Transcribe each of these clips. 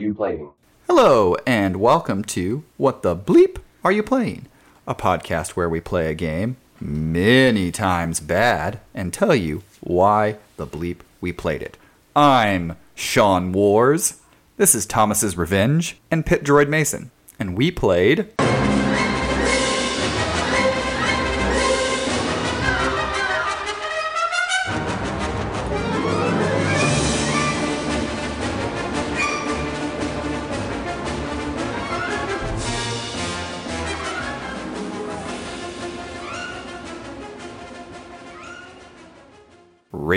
you playing? Hello, and welcome to What the Bleep Are You Playing? A podcast where we play a game many times bad and tell you why the bleep we played it. I'm Sean Wars. This is Thomas's Revenge and Pit Droid Mason. And we played.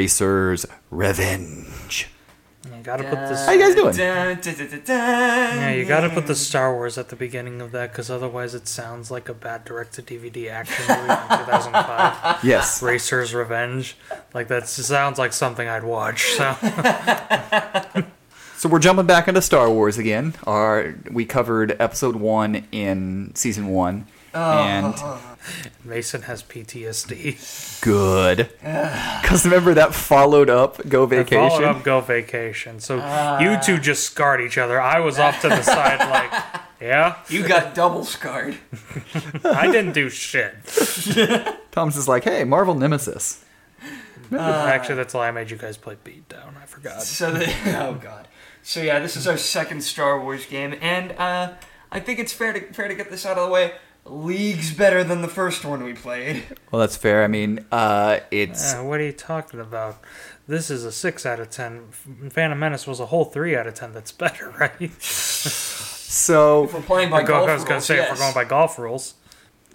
Racer's Revenge. You gotta put this. How you guys doing? Yeah, you gotta put the Star Wars at the beginning of that, because otherwise it sounds like a bad direct-to-DVD action movie from 2005. Yes. Racer's Revenge. Like that sounds like something I'd watch. So So we're jumping back into Star Wars again. Our we covered episode one in season one, oh. and Mason has PTSD. good. Because remember that followed up Go I followed Vacation. up Go Vacation. So you two just scarred each other. I was off to the side, like, yeah, You got double scarred. I didn't do shit. Thomas is like, "Hey, Marvel Nemesis." Actually, that's why I made you guys play Beatdown. I forgot. So the, oh god. So yeah, this is our second Star Wars game, and uh, I think it's fair to fair to get this out of the way. Leagues better than the first one we played. Well, that's fair. I mean, uh, it's Uh, what are you talking about? This is a 6 out of 10. Phantom Menace was a whole 3 out of 10. That's better, right? so If we're playing by Go- golf I was going to rules, say, if we're going by golf rules.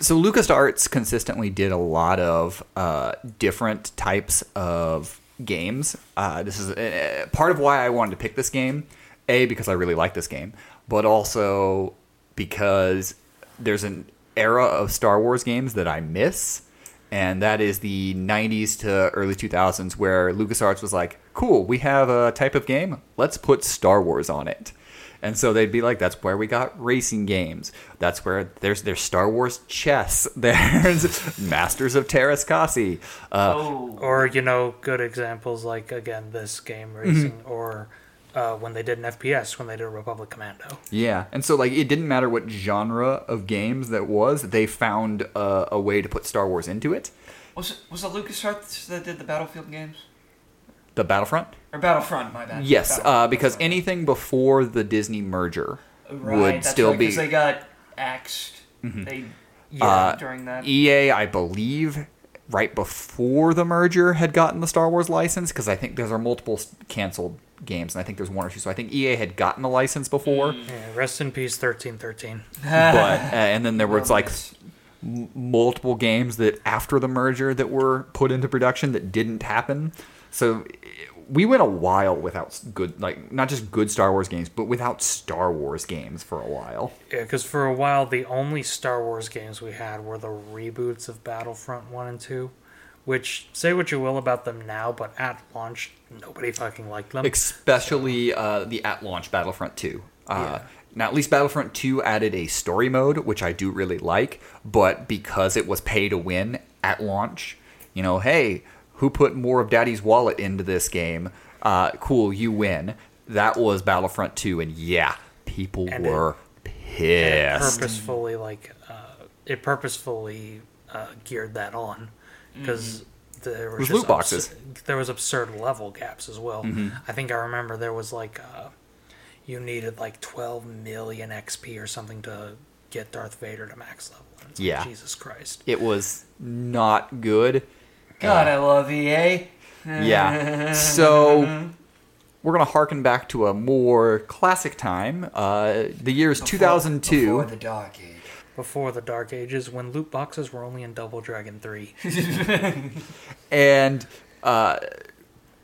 so LucasArts consistently did a lot of uh, different types of games. Uh, this is uh, part of why I wanted to pick this game. A because I really like this game, but also because there's an era of Star Wars games that I miss, and that is the 90s to early 2000s where LucasArts was like, "Cool, we have a type of game. Let's put Star Wars on it." And so they'd be like, "That's where we got racing games. That's where there's there's Star Wars chess. There's Masters of Teräs Käsi. Uh, Oh, Or, you know, good examples like, again, this game Mm-hmm. racing, or uh, when they did an FPS, when they did a Republic Commando. Yeah, and so like it didn't matter what genre of games that was, they found a, a way to put Star Wars into it. was it was it LucasArts that did the Battlefield games The Battlefront. or Battlefront? My bad. Yes, uh, because anything before the Disney merger I meant. would that's still right, be 'cause they got axed. They yeah Uh, during that. EA, I believe, right before the merger had gotten the Star Wars license because I think there are multiple canceled games, and I think there's one or two. So I think EA had gotten the license before, Mm. Yeah, rest in peace, 1313. but uh, and then there was like Romance. m- multiple games that after the merger that were put into production that didn't happen. So i- we went a while without good, like not just good Star Wars games, but without Star Wars games for a while. Yeah, because for a while, the only Star Wars games we had were the reboots of Battlefront 1 and 2. Which, say what you will about them now, but at launch, nobody fucking liked them. especially uh, the at launch Battlefront 2. Uh, Yeah. Now, at least Battlefront 2 added a story mode, which I do really like, but because it was pay to win at launch, you know, hey, who put more of Daddy's wallet into this game? Uh, cool, you win. That was Battlefront 2, and yeah, people And it- were And it pissed. purposefully, like, uh, it purposefully uh, geared that on. Because there was was loot boxes. abs- there was absurd level gaps as well. I think I remember there was like uh, you needed like 12 million XP or something to get Darth Vader to max level. And it's like, Yeah. Jesus Christ. It was not good. God, I love EA. Yeah. So we're gonna harken back to a more classic time. Uh, the year is 2002. Before the Dark Age. Before the Dark Ages, when loot boxes were only in Double Dragon 3. and uh,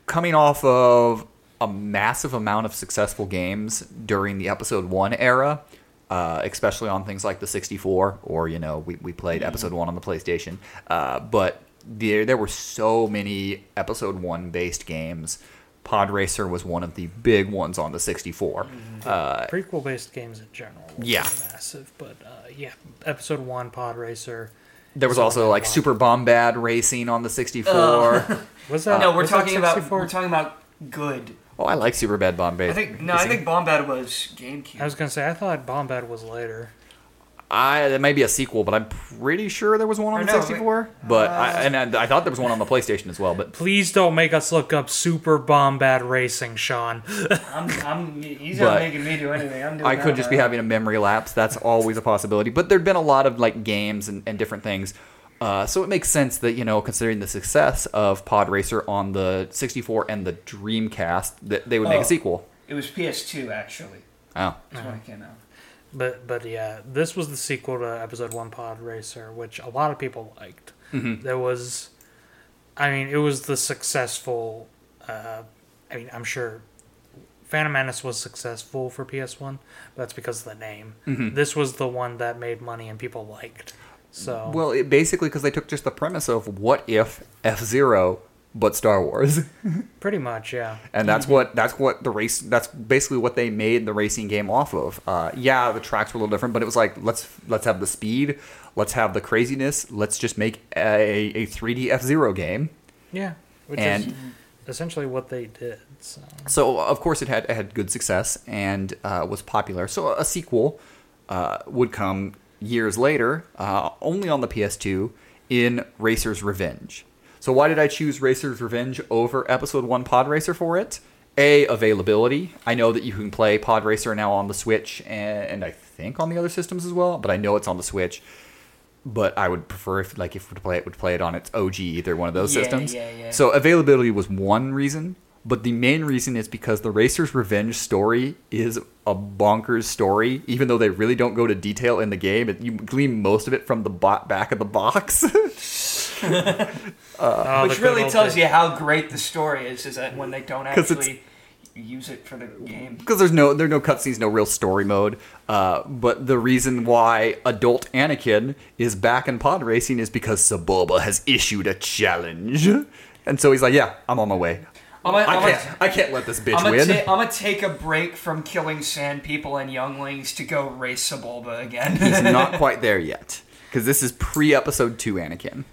coming off of a massive amount of successful games during the episode one era uh, especially on things like the 64 or you know we, we played episode one on the playstation uh, but there, there were so many episode one based games pod racer was one of the big ones on the 64 uh, Prequel based games in general Yeah. massive, but uh, yeah, Episode 1, Pod Racer. there was also like wow. super bombad racing on the 64 Was that? no, we're talking about we're talking about good Oh, I like Super Bad Bombay. I think no, I think Bombad was GameCube. I was gonna say I thought Bombad was later. I that may be a sequel, but I'm pretty sure there was one on Or the no, 64. But I, uh, and I, I thought there was one on the PlayStation as well. But Please don't make us look up Super Bombad Racing, Sean. I'm, I'm, he's not making me do anything. I'm doing I could just my be having a memory lapse. That's always a possibility. But there'd been a lot of like games and, and different things. Uh, so it makes sense that you know, considering the success of Pod Racer on the 64 and the Dreamcast, that they would make Oh. a sequel. It was PS2 actually. Oh, That's when it came out. But but yeah, this was the sequel to Episode One Pod Racer, which a lot of people liked. There was, I mean, it was the successful. Uh, I mean, I'm sure Phantom Menace was successful for PS One. That's because of the name. This was the one that made money and people liked. So well, it, basically because they took just the premise of what if F Zero, but Star Wars. pretty much, yeah. and that's what that's what the race that's basically what they made the racing game off of uh, yeah the tracks were a little different but it was like let's let's have the speed let's have the craziness let's just make a, a 3d f-zero game Yeah, which And- is essentially what they did. So. so of course it had it had good success and uh, was popular so a sequel uh, would come years later uh, only on the ps2 in racer's revenge so why did i choose racer's revenge over episode 1 pod racer for it a availability i know that you can play pod racer now on the switch and, and i think on the other systems as well but i know it's on the switch but I would prefer if like if we play it would play it on its OG either one of those Yeah, systems. yeah, yeah. So availability was one reason, but the main reason is because the Racer's Revenge story is a bonkers story. Even though they really don't go to detail in the game, you glean most of it from the back of the box. Oh, Which the really old tells days. you how great the story is. Is that when they don't 'Cause it's- actually use it for the game. because there's no there are no cutscenes, no real story mode. Uh, but the reason why adult Anakin is back in pod racing is because Sebulba has issued a challenge, and so he's like, "Yeah, I'm on my way. I'm gonna, I I'm gonna, can't, I can't let this bitch I'm gonna, win." ta- I'm gonna take a break from killing sand people and younglings to go race Sebulba again. he's not quite there yet because this is pre episode two Anakin.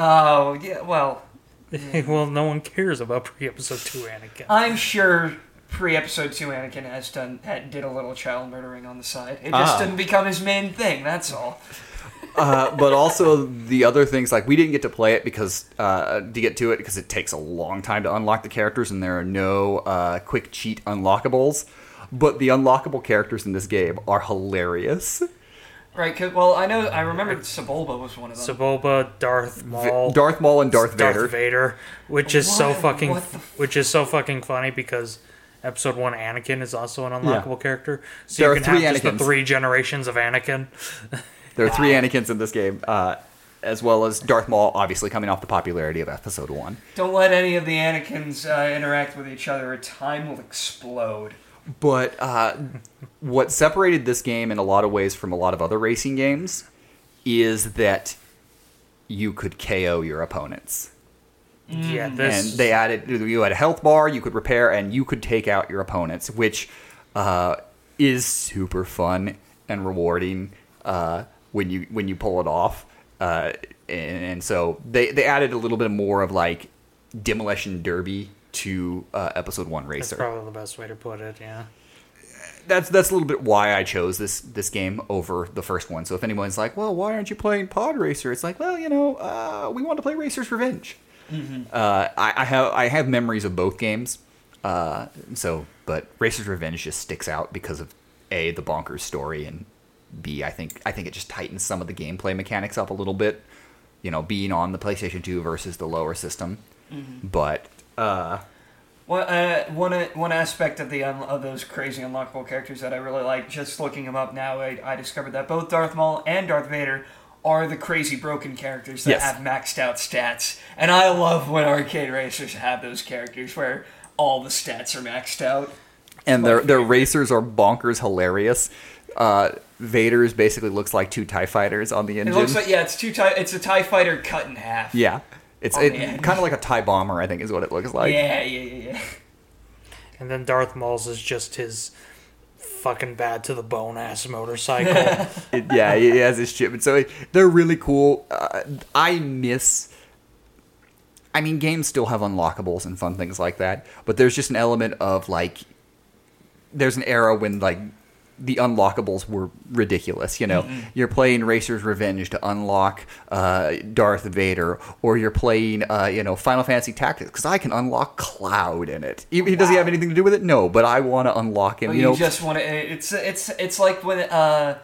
Oh yeah, well, well, no one cares about pre-episode two Anakin. I'm sure pre-episode two Anakin has done had, did a little child murdering on the side. It just Ah. didn't become his main thing. That's all. Uh, but also the other things like we didn't get to play it because uh, to get to it because it takes a long time to unlock the characters and there are no uh, quick cheat unlockables. But the unlockable characters in this game are hilarious. Right? 'cause- well, I know. I remember Sebulba was one of them. Sebulba, Darth Maul, Darth Maul and Darth, Vader. Darth Vader, which is so fucking, f- which is so fucking funny because episode one Anakin is also an unlockable character, so There you are can three have just the three generations of Anakin. There are three Anakins in this game, uh, as well as Darth Maul, obviously coming off the popularity of Episode One. Don't let any of the Anakins uh, interact with each other, or time will explode. But uh, what separated this game in a lot of ways from a lot of other racing games is that you could KO your opponents. Yeah, Mm. this and they added you had a health bar you could repair and you could take out your opponents which uh, is super fun and rewarding uh, when you when you pull it off uh, and, and so they they added a little bit more of like demolition derby to uh, episode one that's racer probably the best way to put it. Yeah. that's that's a little bit why I chose this this game over the first one. So if anyone's like, "Well, why aren't you playing Pod Racer?" It's like, well, you know, uh, we want to play Racer's Revenge. Uh, I, I have I have memories of both games. Uh, so, but Racer's Revenge just sticks out because of a the bonkers story and b I think I think it just tightens some of the gameplay mechanics up a little bit. You know, being on the PlayStation 2 versus the lower system. But uh, Well, uh, one uh, one aspect of the un- of those crazy unlockable characters that I really like, just looking them up now, I, I discovered that both Darth Maul and Darth Vader are the crazy broken characters that Yes. have maxed out stats, and I love when arcade racers have those characters where all the stats are maxed out. and their their racers are bonkers hilarious. Uh, Vader's basically looks like two Tie Fighters on the engine. It looks like yeah, it's two tie, it's a Tie Fighter cut in half. yeah, it's On it, the kind of like a Tie Bomber, I think, is what it looks like. yeah, yeah, yeah, yeah. And then Darth Maul's is just his fucking bad to the bone ass motorcycle. It- yeah, he has his ship, and so it, they're really cool. Uh, I miss. I mean, games still have unlockables and fun things like that, but there's just an element of like, there's an era when like the unlockables were ridiculous. You know, you're playing Racer's Revenge to unlock uh, Darth Vader, or you're playing, uh, you know, Final Fantasy Tactics because I can unlock Cloud in it. He, he- does he have anything to do with it? No, but I want to unlock him. But you you, know, just want to. It's it's it's like when uh,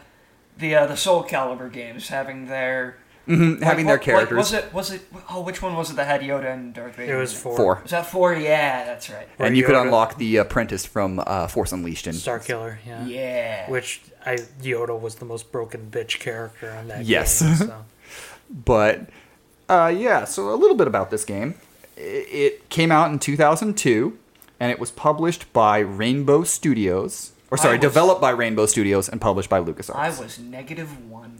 the uh, the Soul Calibur games having their mhm, having their what- what- characters. was it was it? Oh, which one was it that had Yoda and Darth Vader? It was four. Four. Was that four? Yeah, that's right. Or and you could unlock the apprentice from uh, Force Unleashed. And Star Killer, yeah. Yeah. Which I Yoda was the most broken bitch character on that Yes. game. So. But uh, yeah, so a little bit about this game. It came out in 2002, and it was published by Rainbow Studios. Or sorry, was- developed by Rainbow Studios and published by LucasArts. I was negative one.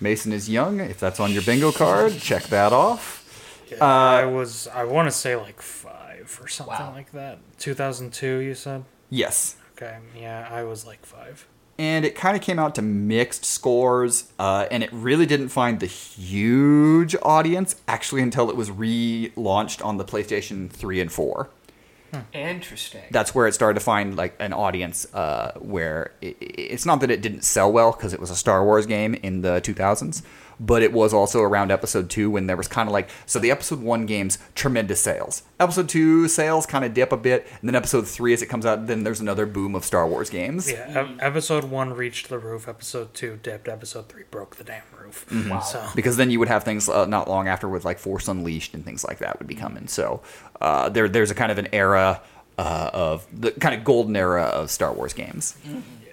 Mason is young. If that's on your bingo card, check that off. Yeah, Uh, I was I want to say like five or something Wow. like that. 2002, you said. Yes. Okay, yeah, I was like five. and it kind of came out to mixed scores, uh, and it really didn't find the huge audience actually until it was relaunched on the PlayStation 3 and 4. Interesting. That's where it started to find like an audience uh, where it, it's not that it didn't sell well because it was a Star Wars game in the 2000s, but it was also around episode 2 when there was kind of like so the episode 1 games tremendous sales. Episode 2 sales kind of dip a bit, and then episode 3 as it comes out then there's another boom of Star Wars games. Yeah, ep- episode one reached the roof. Episode two dipped. Episode three broke the damn roof. Mm-hmm. So because then you would have things uh, not long after with like Force Unleashed and things like that would be coming. So uh, there there's a kind of an era uh, of the kind of golden era of Star Wars games.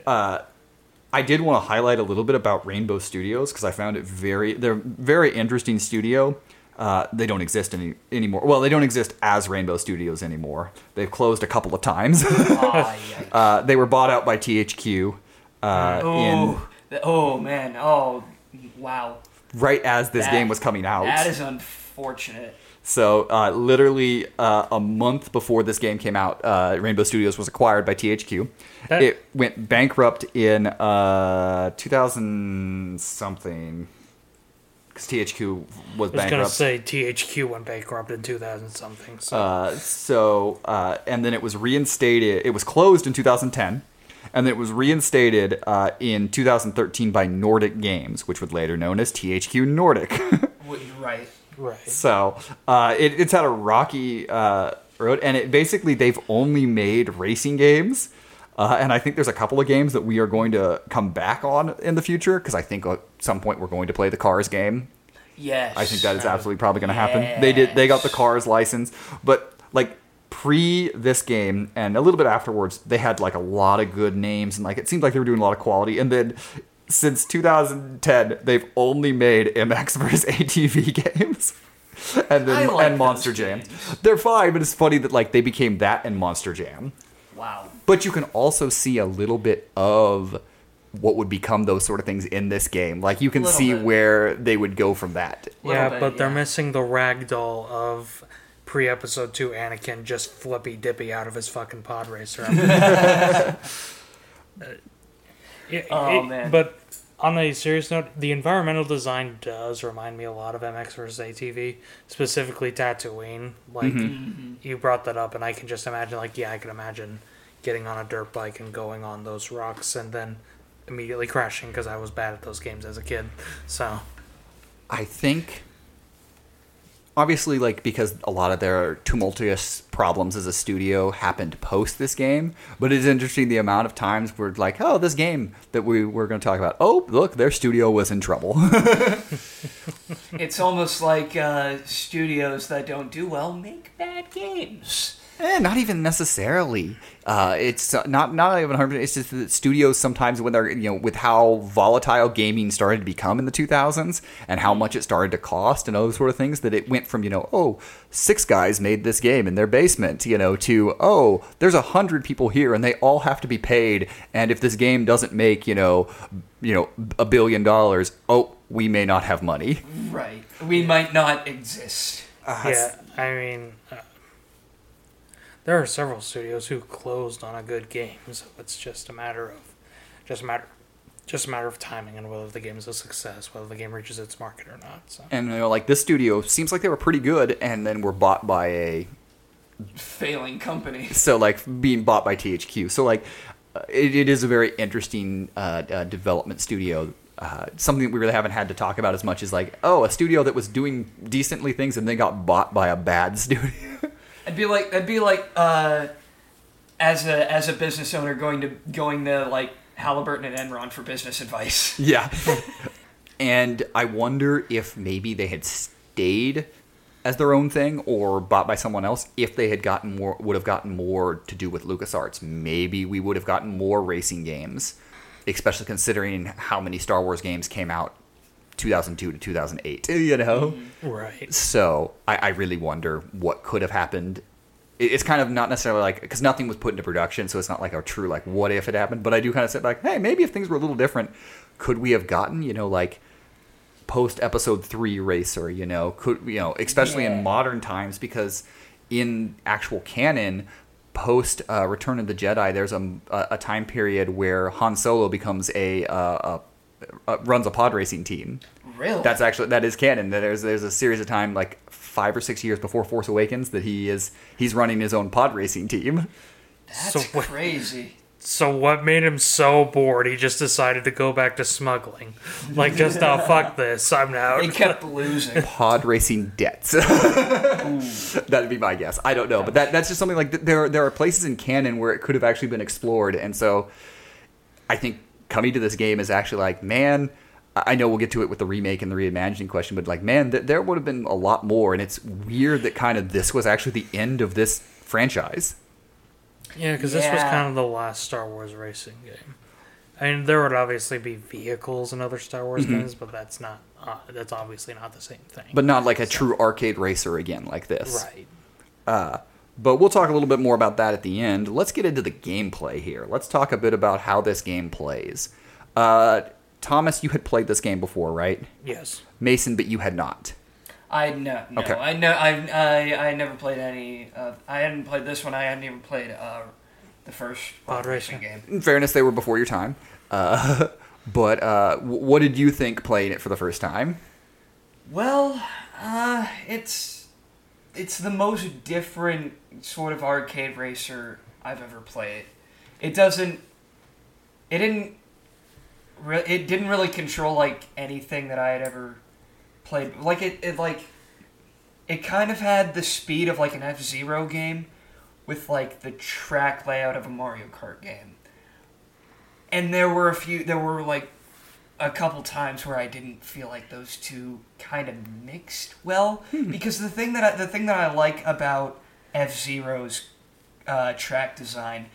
Uh, I did want to highlight a little bit about Rainbow Studios because I found it very they're a very interesting studio. Uh, they don't exist any anymore. Well, they don't exist as Rainbow Studios anymore. They've closed a couple of times. Yeah. uh, they were bought out by THQ. Uh, oh, th- oh man. Oh, wow. right as this That- game was coming out. That is unfortunate. So, uh, literally uh, a month before this game came out, uh, Rainbow Studios was acquired by THQ. That- it went bankrupt in uh, 2000 something because THQ was I was gonna say THQ went bankrupt in 2000 something. So Uh, so, uh, and then it was reinstated. It was closed in 2010, and it was reinstated uh, in 2013 by Nordic Games, which was later known as THQ Nordic. Right. right. So uh, it, it's had a rocky uh, road, and it basically they've only made racing games. Uh, and I think there's a couple of games that we are going to come back on in the future because I think at some point we're going to play the Cars game. Yes. I think that is absolutely probably going to happen. They did. They got the Cars license, but like pre this game and a little bit afterwards, they had like a lot of good names and like it seemed like they were doing a lot of quality. And then since 2010, they've only made MX versus ATV games. And then like and Monster Jam. games. They're fine, but it's funny that like they became that and Monster Jam. Wow. But you can also see a little bit of what would become those sort of things in this game. Like you can see bit. where they would go from that. Yeah, bit, but they're missing the ragdoll of pre-episode two Anakin just flippy dippy out of his fucking pod racer. Uh, it- Oh, it- man. But on a serious note, the environmental design does remind me a lot of MX versus ATV, specifically Tatooine. Like Mm-hmm. you brought that up, and I can just imagine. Like, yeah, I can imagine getting on a dirt bike and going on those rocks, and then immediately crashing because I was bad at those games as a kid. So I think obviously like because a lot of their tumultuous problems as a studio happened post this game, but it's interesting the amount of times we're like, oh, this game that we were going to talk about. Oh, look, their studio was in trouble. It's almost like uh, studios that don't do well make bad games. Eh, not even necessarily. Uh, it's uh, not not even 100. It's just that studios sometimes when they're you know with how volatile gaming started to become in the 2000s and how much it started to cost and those sort of things that it went from you know oh six guys made this game in their basement you know to oh there's a hundred people here and they all have to be paid and if this game doesn't make you know you know a billion dollars oh we may not have money. Right. We might not exist. yeah, I mean, uh, there are several studios who closed on a good game, so it's just a matter of just a matter Just a matter of timing and whether the game is a success, whether the game reaches its market or not. So. And you know, like this studio seems like they were pretty good, and then were bought by a Failing company. so like being bought by THQ. So like uh, it, it is a very interesting uh, uh, development studio. Uh, something that we really haven't had to talk about as much is like oh a studio that was doing decently things and then got bought by a bad studio. I'd be like, I'd be like, uh, as a as a business owner going to going to like Halliburton and Enron for business advice. Yeah. and I wonder if maybe they had stayed as their own thing or bought by someone else if they had gotten more would have gotten more to do with LucasArts. Maybe we would have gotten more racing games, especially considering how many Star Wars games came out 2002 to 2008, you know? Right. So I, I really wonder what could have happened. It- It's kind of not necessarily like because nothing was put into production, so it's not like a true like what if it happened. But I do kind of sit back, hey, maybe if things were a little different, could we have gotten you know like post episode three racer? You know, could you know especially Yeah. in modern times because in actual canon. Post uh, Return of the Jedi, there's a, a a time period where Han Solo becomes a, uh, a, a runs a pod racing team. Really? That's actually that is canon. There's there's a series of time like five or six years before Force Awakens that he is he's running his own pod racing team. That's So what- crazy. So what made him so bored? He just decided to go back to smuggling. Like just oh fuck this, I'm out. He kept losing. Pod racing debts. That'd be my guess. I don't know, but that that's just something like there there are places in canon where it could have actually been explored, and so I think coming to this game is actually like man. I I know we'll get to it with the remake and the reimagining question, but like, man, th- there would have been a lot more, and it's weird that kind of this was actually the end of this franchise. Yeah, because this was kind of the last Star Wars racing game. I mean, there would obviously be vehicles in other Star Wars games, but that's not. Uh, that's obviously not the same thing. But not like a true arcade racer again, like this. right. Uh, but we'll talk a little bit more about that at the end. Let's get into the gameplay here. Let's talk a bit about how this game plays. Uh, Thomas, you had played this game before, right? Yes. Mason, but you had not. I no no Okay. I know I I I never played any. of I hadn't played this one. I hadn't even played uh, the first Pod racing game. In fairness, they were before your time. Uh, but uh, what did you think playing it for the first time? Well, uh, it's it's the most different sort of arcade racer I've ever played. It doesn't. It didn't. Re- it didn't really control like anything that I had ever played. Like it, it like. It kind of had the speed of like an F Zero game, with like the track layout of a Mario Kart game. And there were a few. There were like a couple times where I didn't feel like those two kind of mixed well because the thing that I, the thing that I like about F Zero's uh, track design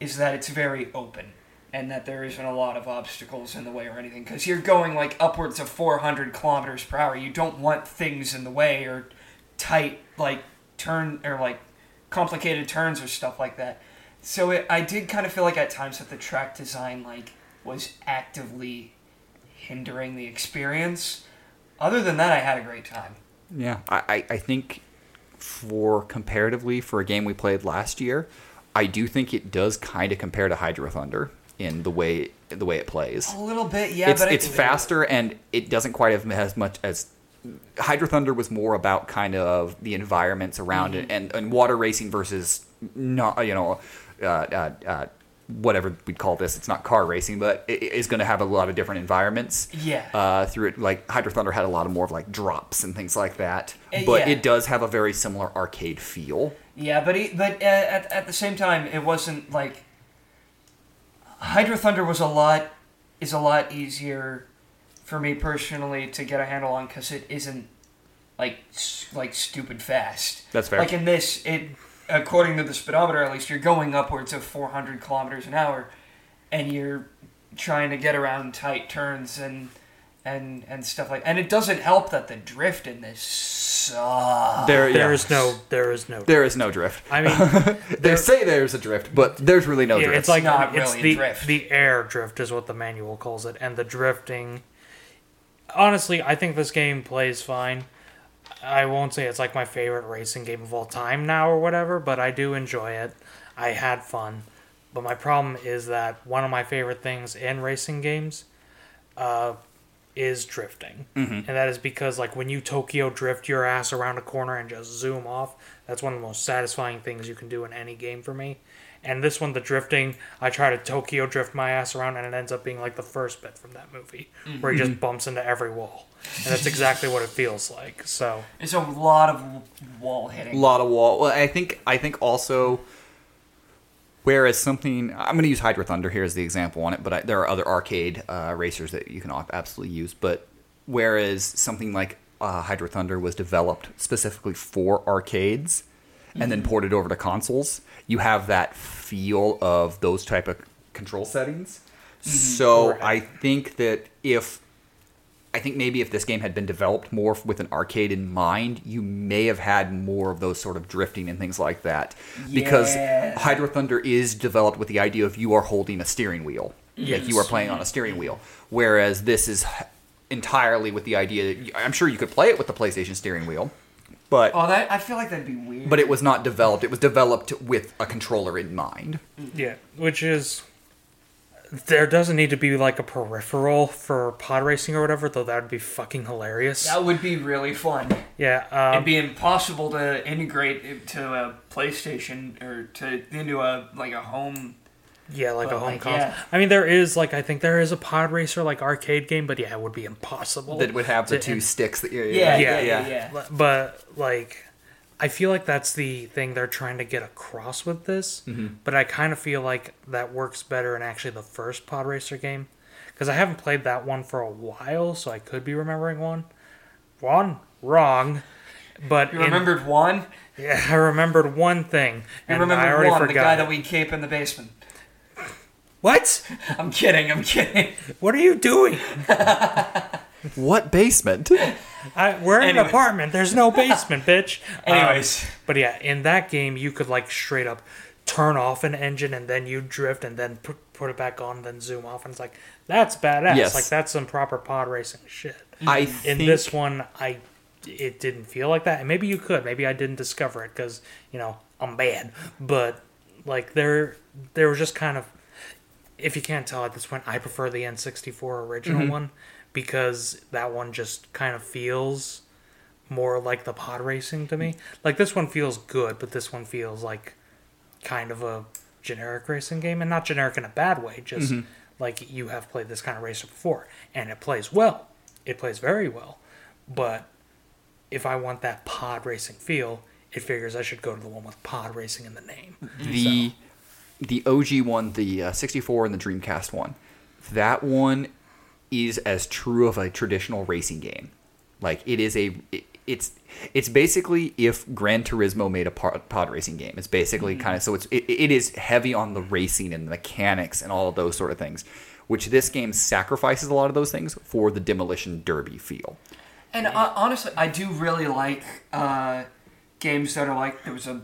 is that it's very open and that there isn't a lot of obstacles in the way or anything because you're going like upwards of 400 kilometers per hour. You don't want things in the way or tight like turn or like complicated turns or stuff like that. So it, I did kind of feel like at times that the track design like was actively hindering the experience. Other than that, I had a great time. Yeah, I, I, I think for comparatively for a game we played last year, I do think it does kind of compare to Hydro Thunder in the way the way it plays. A little bit, yeah, it's but I- it's faster and it doesn't quite have as much as Hydro Thunder was more about kind of the environments around Mm-hmm. it and, and water racing versus not you know uh, uh, uh, whatever we'd call this. It's not car racing, but it it is going to have a lot of different environments. Yeah. Uh, through it, like Hydro Thunder had a lot of more of like drops and things like that, Uh, but yeah. it does have a very similar arcade feel. Yeah, but he, but uh, at at the same time, it wasn't like Hydro Thunder was a lot is a lot easier for me personally to get a handle on because it isn't like like stupid fast. That's fair. Like in this, it according to the speedometer at least, you're going upwards of 400 kilometers an hour, and you're trying to get around tight turns and and and stuff like. And it doesn't help that the drift in this sucks. There, There yeah. is no. There is no. there is no drift. I mean, They say there's a drift, but there's really no yeah, drift. it's like not it's really a the drift. the air drift is what the manual calls it, and the drifting. Honestly, I think this game plays fine. I won't say it's like my favorite racing game of all time now or whatever, but I do enjoy it. I had fun, but my problem is that one of my favorite things in racing games uh, is drifting, Mm-hmm. and that is because like when you Tokyo drift your ass around a corner and just zoom off, that's one of the most satisfying things you can do in any game for me. And this one, the drifting, I try to Tokyo drift my ass around, and it ends up being like the first bit from that movie, where he Mm-hmm. just bumps into every wall, and that's exactly what it feels like. So It's a lot of wall hitting. a hitting. lot of wall. Well, I think I think also. Whereas something, I'm going to use Hydro Thunder here as the example on it, but I, there are other arcade uh, racers that you can absolutely use. But whereas something like uh, Hydro Thunder was developed specifically for arcades and then mm-hmm. ported over to consoles, you have that feel of those type of control settings. Mm-hmm. So Correct. I think that if I think maybe if this game had been developed more with an arcade in mind, you may have had more of those sort of drifting and things like that. Because Hydro Thunder is developed with the idea of you are holding a steering wheel. Like you are playing on a mm-hmm. steering wheel. Whereas this is entirely with the idea that I'm sure you could play it with the PlayStation steering wheel, but Oh, that I feel like that'd be weird. but it was not developed. It was developed with a controller in mind. Yeah, which is there doesn't need to be like a peripheral for pod racing or whatever, though that would be fucking hilarious. that would be really fun. Yeah, It'd um, be impossible to integrate it to a PlayStation or to into a like a home. Yeah, like a home like, console. yeah. I mean, there is like I think there is a pod racer like arcade game, but yeah, it would be impossible. That would have the to- two sticks that you Yeah, Yeah, yeah, yeah. yeah. But like, I feel like that's the thing they're trying to get across with this. Mm-hmm. But I kind of feel like that works better in actually the first pod racer game, because I haven't played that one for a while, so I could be remembering one. One wrong, but You in- remembered one? yeah, I remembered one thing, You and I remembered already one, forgot. the guy it. that we keep in the basement. What? I'm kidding. I'm kidding. What are you doing? What basement? I, we're in Anyway. an apartment. There's no basement, bitch. Um, Anyways, But yeah, in that game, you could like straight up turn off an engine and then you drift and then put, put it back on, then zoom off, and it's like that's badass. Yes. Like that's some proper pod racing shit. I In think this one, I it didn't feel like that, and maybe you could, maybe I didn't discover it because you know I'm bad. But like there, there was just kind of, if you can't tell at this point, I prefer the N64 original mm-hmm. one because that one just kind of feels more like the pod racing to me. Like this one feels good, but this one feels like kind of a generic racing game, and not generic in a bad way. Just mm-hmm. like you have played this kind of racer before, and it plays well. It plays very well, but if I want that pod racing feel, it figures I should go to the one with pod racing in the name. the the OG one, the uh, 64 and the Dreamcast one, that one is as true of a traditional racing game. Like it is a it, it's it's basically if Gran Turismo made a pod, pod racing game. It's basically kind of so it's it, it is heavy on the racing and the mechanics and all of those sort of things, which this game sacrifices a lot of those things for the demolition derby feel. and uh, honestly, I do really like uh, games that are like there was a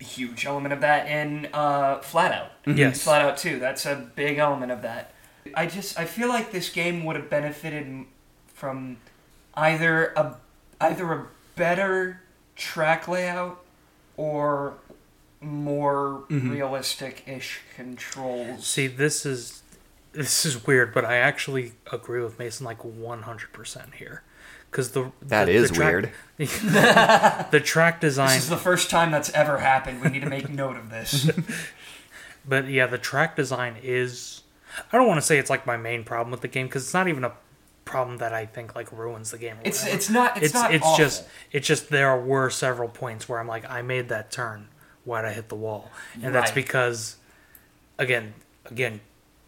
huge element of that in uh, Flat Out. Yes. Flat Out 2. That's a big element of that. I just I feel like this game would have benefited from either a either a better track layout or more realistic-ish controls. See, this is this is weird, but I actually agree with Mason like one hundred percent here, because the That the, is the track, weird. the track design, This is the first time that's ever happened. We need to make note of this. but yeah, the track design is. I don't want to say it's like my main problem with the game because it's not even a problem that I think like ruins the game. It's it's not it's, it's not it's awful. just it's just there were several points where I'm like I made that turn why'd I hit the wall and that's because again again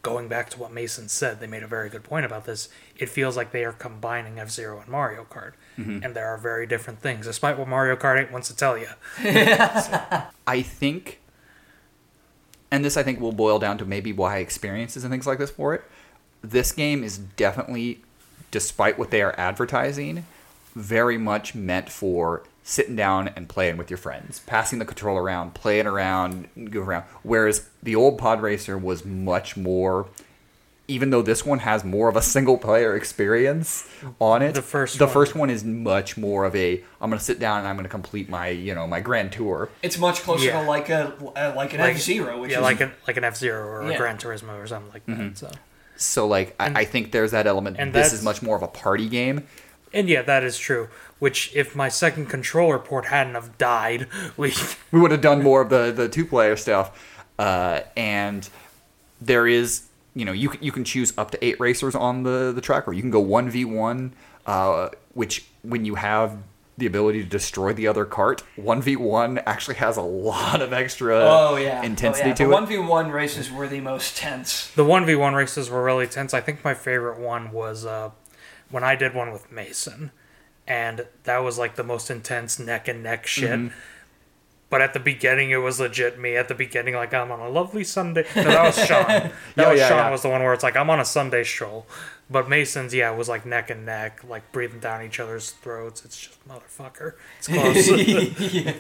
going back to what Mason said they made a very good point about this it feels like they are combining F-Zero and Mario Kart Mm-hmm. and there are very different things despite what Mario Kart 8 wants to tell you I think, and this I think will boil down to maybe why experiences and things like this for it. This game is definitely, despite what they are advertising, very much meant for sitting down and playing with your friends, passing the control around, playing around, go around. Whereas the old Pod Racer was much more. Even though this one has more of a single player experience on it, The first the one- first one is much more of a I'm going to sit down and I'm going to complete my you know my grand tour. It's much closer Yeah. to like a uh, like an Like- F Zero, which yeah is like an like an F-Zero or Yeah. a Gran Turismo or something like that Mm-hmm. so So like I, I think there's that element. and this that's- is much more of a party game. And yeah, that is true. Which, if my second controller port hadn't have died, we we would have done more of the the two player stuff. Uh, and there is, you know, you can, you can choose up to eight racers on the the track, or you can go one v one. Uh, which when you have the ability to destroy the other cart, one v one actually has a lot of extra Oh yeah, intensity oh, yeah. to the it. One v one races were the most tense. the one v one races were really tense. I think my favorite one was uh, when I did one with Mason, and that was like the most intense neck and neck shit. Mm-hmm. But at the beginning, it was legit me. At the beginning, like I'm on a lovely Sunday. No, that was Sean. That Yeah, was yeah, Sean yeah. was the one where it's like I'm on a Sunday stroll. But Mason's, yeah, was like neck and neck, like breathing down each other's throats. It's just motherfucker. It's close.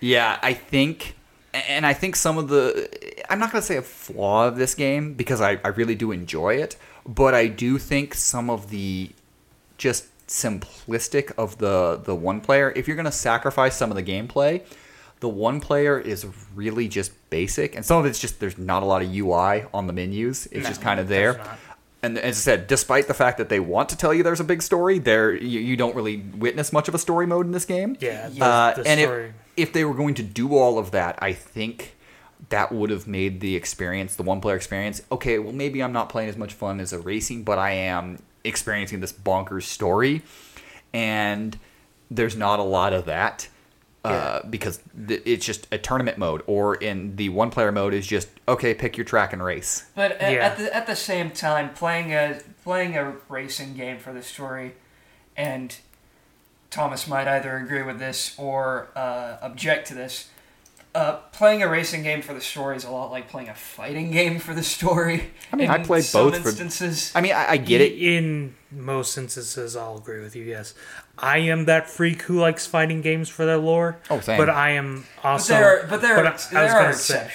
Yeah, I think, and I think some of the, I'm not going to say a flaw of this game because I, I really do enjoy it, but I do think some of the just simplistic of the the one player. If you're going to sacrifice some of the gameplay, the one player is really just basic, and some of it's just there's not a lot of UI on the menus. It's No, just kind of there. And as I said, despite the fact that they want to tell you there's a big story, there you, you don't really witness much of a story mode in this game. Yeah, the, Uh, the and story. if, if they were going to do all of that, I think that would have made the experience, the one player experience, okay, well, maybe I'm not playing as much fun as a racing, but I am experiencing this bonkers story. And there's not a lot of that. Uh, because th- it's just a tournament mode, or in the one player mode is just okay, pick your track and race. But at, Yeah. at the at the same time, playing a playing a racing game for the story, and Thomas might either agree with this or uh, object to this. Uh, playing a racing game for the story is a lot like playing a fighting game for the story. I mean, I in played some both for- instances. I mean, I, I get it. In most instances, I'll agree with you. Yes, I am that freak who likes fighting games for their lore. Oh, same. But I am but also. there, are, but there, but are, I- I was are gonna say-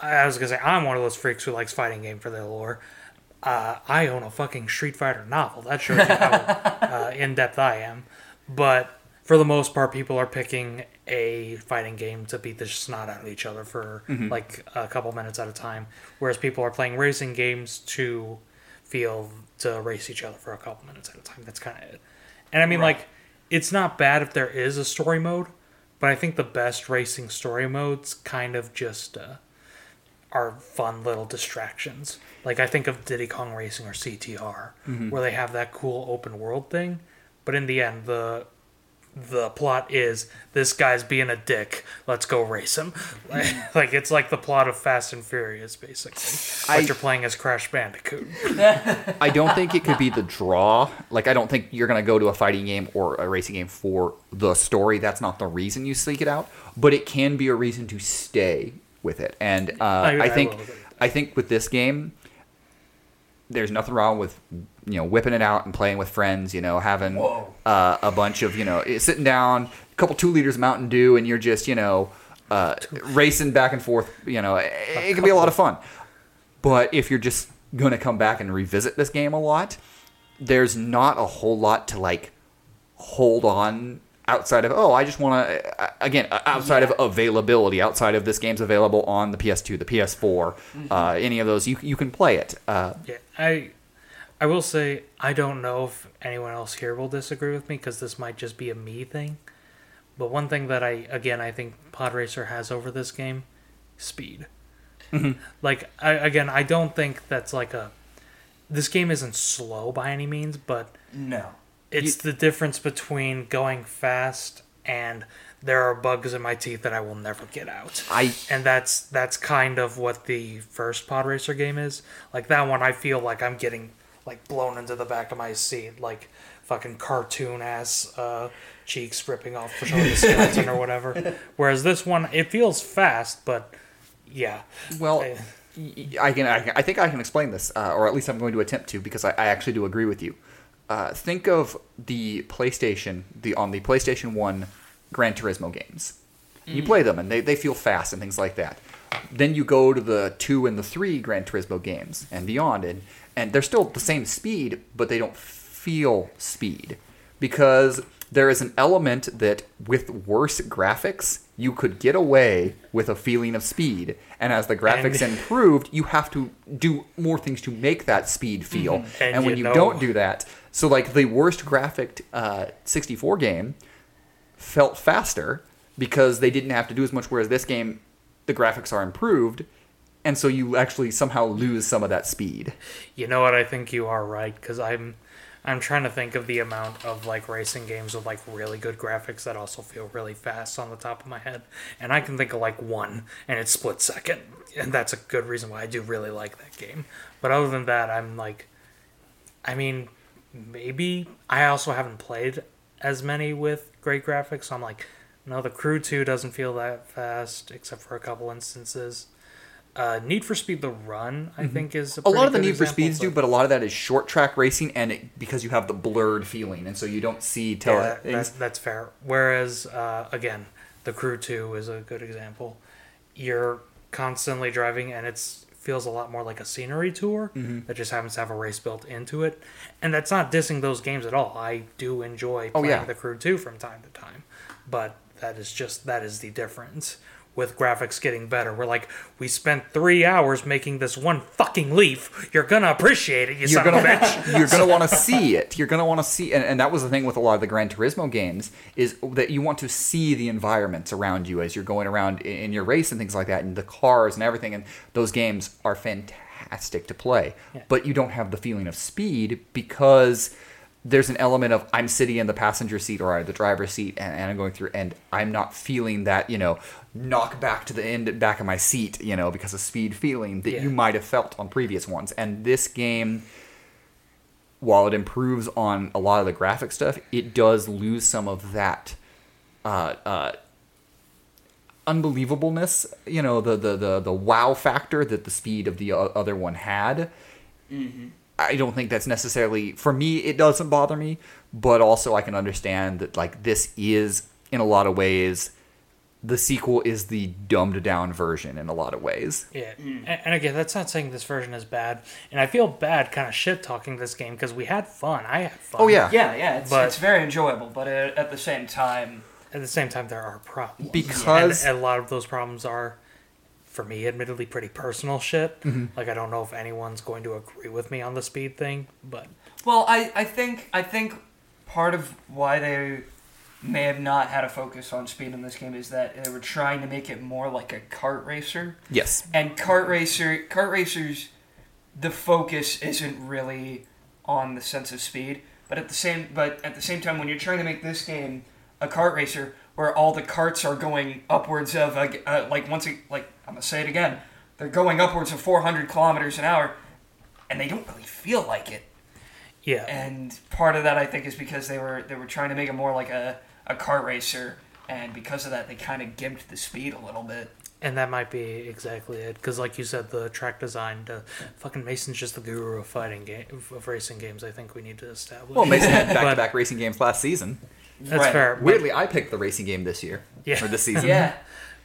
I was gonna say I'm one of those freaks who likes fighting game for their lore. Uh, I own a fucking Street Fighter novel. That shows you how uh, in depth I am. But for the most part, people are picking a fighting game to beat the snot out of each other for like a couple minutes at a time, whereas people are playing racing games to feel to race each other for a couple minutes at a time. That's kind of it. And I mean, Right. like, it's not bad if there is a story mode, but I think the best racing story modes kind of just. Uh, are fun little distractions. Like I think of Diddy Kong Racing or CTR, where they have that cool open world thing, but in the end, the the plot is this guy's being a dick. Let's go race him. Like, like it's like the plot of Fast and Furious, basically. I- But you're playing as Crash Bandicoot. I don't think it could be the draw. Like, I don't think you're going to go to a fighting game or a racing game for the story. That's not the reason you seek it out. But it can be a reason to stay with it. And uh, I- I, think I think with this game, there's nothing wrong with you know whipping it out and playing with friends. You know, having uh, a bunch of you know sitting down, a couple two liters of Mountain Dew, and you're just you know uh, racing back and forth. You know, it, it can be a lot of fun. But if you're just going to come back and revisit this game a lot, there's not a whole lot to like hold on outside of oh I just want to again uh, outside of availability outside of this game's available on the PS2 the PS4 uh, any of those you you can play it uh, Yeah, I I will say I don't know if anyone else here will disagree with me because this might just be a me thing. But one thing that I again I think Podracer has over this game, speed. Mm-hmm. Like I, again, I don't think that's like a. This game isn't slow by any means, but No. it's the difference between going fast and there are bugs in my teeth that I will never get out I and that's that's kind of what the first pod racer game is like that one i feel like i'm getting like blown into the back of my seat like fucking cartoon ass uh cheeks ripping off for the skeleton or whatever. Whereas this one it feels fast but yeah. Well I- I can, I can I think I can explain this uh, or at least I'm going to attempt to because I, I actually do agree with you. Uh, think of the PlayStation the on the PlayStation 1 Gran Turismo games. You play them and they, they feel fast and things like that then you go to the 2 and the 3 Gran Turismo games and beyond and and they're still the same speed but they don't feel speed because there is an element that with worse graphics, you could get away with a feeling of speed. And as the graphics And- improved, you have to do more things to make that speed feel. Mm-hmm. And And, when you you know- don't do that, so like the worst graphic uh, 64 game felt faster because they didn't have to do as much. Whereas this game, the graphics are improved, and so you actually somehow lose some of that speed. You know what? I think you are right because I'm, I'm trying to think of the amount of like racing games with like really good graphics that also feel really fast on the top of my head, and I can think of like one, and it's Split Second, and that's a good reason why I do really like that game. But other than that, I'm like, I mean, maybe I also haven't played as many with great graphics. So I'm like, no, the Crew Two doesn't feel that fast, except for a couple instances. Uh, Need for Speed: The Run, I think, is a, Mm-hmm. A lot of the Need good for example, Speeds so- do, but a lot of that is short track racing, and it, because you have the blurred feeling, and so you don't see tell Yeah, things. that's, that's fair. Whereas, uh, again, the Crew 2 is a good example. You're constantly driving, and it feels a lot more like a scenery tour Mm-hmm. that just happens to have a race built into it. And that's not dissing those games at all. I do enjoy Oh, playing yeah. the Crew 2 from time to time. But that is just, that is the difference. With graphics getting better, we're like, we spent three hours making this one fucking leaf. You're gonna appreciate it, you you're son gonna of a bitch. you're gonna want to see it. You're gonna want to see, and, and that was the thing with a lot of the Gran Turismo games is that you want to see the environments around you as you're going around in, in your race and things like that, and the cars and everything. And those games are fantastic to play, Yeah. but you don't have the feeling of speed because there's an element of I'm sitting in the passenger seat or the driver's seat and, and I'm going through and I'm not feeling that you know knock back to the end back of my seat you know because of speed feeling that Yeah. you might have felt on previous ones. And this game while it improves on a lot of the graphic stuff it does lose some of that uh, uh, unbelievableness you know the, the the the wow factor that the speed of the other one had I don't think that's necessarily for me. It doesn't bother me, but also I can understand that like this is in a lot of ways the sequel is the dumbed down version in a lot of ways. Yeah, and, and again, that's not saying this version is bad, and I feel bad kind of shit talking this game because we had fun. I had fun. Oh yeah, Yeah, yeah, it's, But- it's very enjoyable, but uh, at the same time, At the same time, there are problems Because- and a lot of those problems are, for me, admittedly, pretty personal shit. Mm-hmm. Like I don't know if anyone's going to agree with me on the speed thing, but well, I, I think I think part of why they may have not had a focus on speed in this game is that they were trying to make it more like a kart racer. Yes. And kart racer, kart racers, the focus isn't really on the sense of speed, but at the same, but at the same time, when you're trying to make this game a kart racer where all the carts are going upwards of, uh, uh, like once, it, like I'm gonna say it again, they're going upwards of 400 kilometers an hour, and they don't really feel like it. yeah, And part of that, I think, is because they were they were trying to make it more like a a kart racer, and because of that, they kind of gimped the speed a little bit. and that might be exactly it. Because like you said, the track design, uh, fucking Mason's just the guru of fighting game of racing games. I think we need to establish. Well, Mason had back-to-back racing games last season. That's Right. fair. but- Weirdly, I picked the racing game this year Yeah. or this season. Yeah.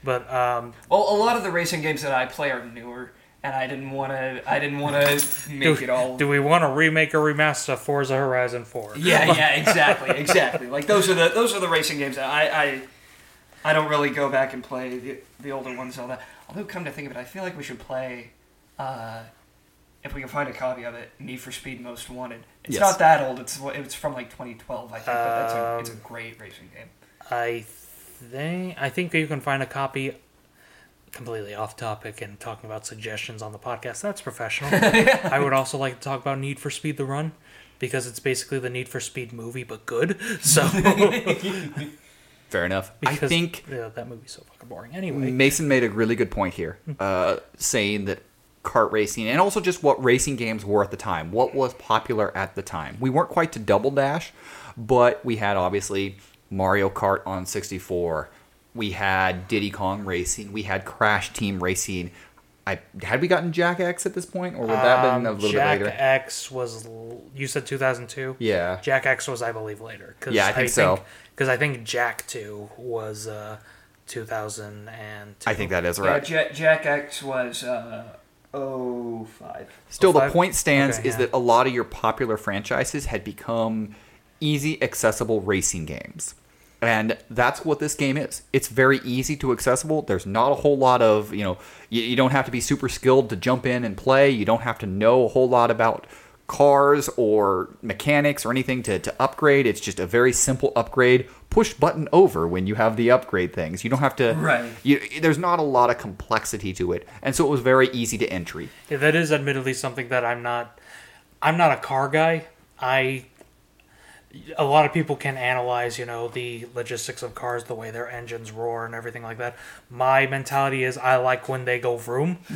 But um, Well, a lot of the racing games that I play are newer, and I didn't want to. I didn't want to make do, it all. do we want to remake or remaster Forza Horizon Four? yeah, yeah, exactly, exactly. Like those are the those are the racing games that I I, I don't really go back and play the the older ones all that. Although, come to think of it, I feel like we should play. Uh, if we can find a copy of it, Need for Speed Most Wanted. It's Yes. not that old. It's it's from like 2012, I think. but that's a, it's a Um, great racing game. I think I think you can find a copy. Completely off topic and talking about suggestions on the podcast. That's professional. I would also like to talk about Need for Speed: The Run because it's basically the Need for Speed movie but good. So Fair enough. Because, I think yeah, that movie's so fucking boring. Anyway, Mason made a really good point here, uh, saying that kart racing and also just what racing games were at the time, what was popular at the time. We weren't quite to Double Dash, but we had obviously Mario Kart on 64. We had Diddy Kong Racing. We had Crash Team Racing. I had we gotten Jak X at this point, or would that have been a um, little Jak bit later? Jak X was you said 2002. Yeah. Jak X was I believe later. Cause Yeah, I think so. Because I think Jak Two was uh, 2002. I think that is Yeah, right. Jak, Jak X was uh, 05. Still, the point stands Okay, is yeah. that a lot of your popular franchises had become easy, accessible racing games. And that's what this game is. It's very easy to accessible. There's not a whole lot of, you know, you, you don't have to be super skilled to jump in and play. You don't have to know a whole lot about cars or mechanics or anything to, to upgrade. It's just a very simple upgrade. Push button over when you have the upgrade things. You don't have to. Right. You, there's not a lot of complexity to it, and so it was very easy to entry. Yeah, that is admittedly something that I'm not. I'm not a car guy. I. A lot of people can analyze, you know, the logistics of cars, the way their engines roar, and everything like that. My mentality is I like when they go vroom.